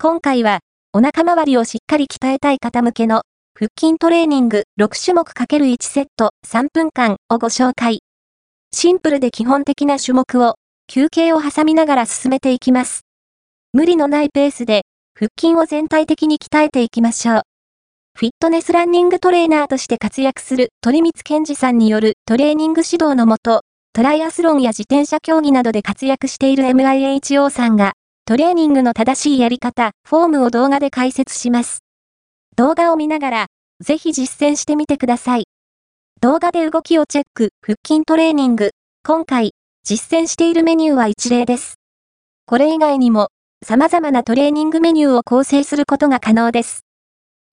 今回は、お腹周りをしっかり鍛えたい方向けの、腹筋トレーニング6種目 ×1 セット3分間をご紹介。シンプルで基本的な種目を、休憩を挟みながら進めていきます。無理のないペースで、腹筋を全体的に鍛えていきましょう。フィットネスランニングトレーナーとして活躍する鳥光健二さんによるトレーニング指導のもと、トライアスロンや自転車競技などで活躍している MIHO さんが、トレーニングの正しいやり方、フォームを動画で解説します。動画を見ながら、ぜひ実践してみてください。動画で動きをチェック、腹筋トレーニング。今回、実践しているメニューは一例です。これ以外にも、様々なトレーニングメニューを構成することが可能です。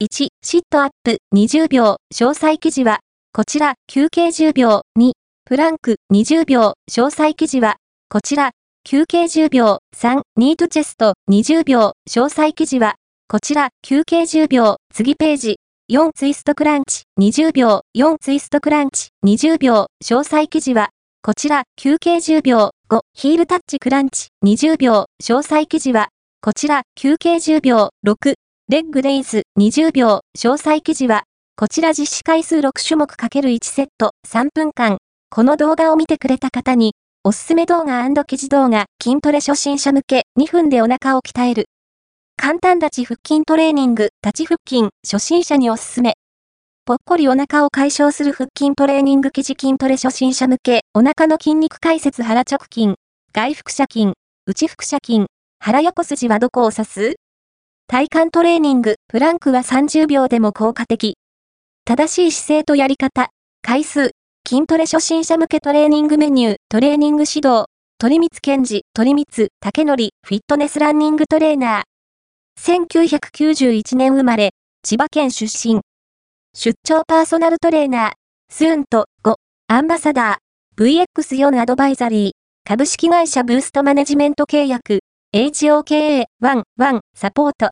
1、シットアップ20秒、詳細記事は、こちら、休憩10秒、2、プランク20秒、詳細記事は、こちら、休憩10秒、3、ニートチェスト20秒、詳細記事は、こちら、休憩10秒、次ページ、4ツイストクランチ20秒、4ツイストクランチ20秒、詳細記事は、こちら、休憩10秒、5、ヒールタッチクランチ20秒、詳細記事は、こちら、休憩10秒、6、レッグレイズ20秒、詳細記事は、こちら実施回数6種目 ×1 セット3分間。この動画を見てくれた方に、おすすめ動画記事動画、筋トレ初心者向け、2分でお腹を鍛える。簡単立ち腹筋トレーニング、立ち腹筋、初心者におすすめ。ぽっこりお腹を解消する腹筋トレーニング記事筋トレ初心者向け、お腹の筋肉解説腹直筋、外腹斜筋、内腹斜筋、腹横筋はどこを指す？体幹トレーニング、プランクは30秒でも効果的。正しい姿勢とやり方、回数、筋トレ初心者向けトレーニングメニュー、トレーニング指導、鳥光健治、鳥光、竹則、フィットネスランニングトレーナー。1991年生まれ、千葉県出身。出張パーソナルトレーナー、スーンと5、アンバサダー、VX4 アドバイザリー、株式会社ブーストマネジメント契約、HOKA11 サポート。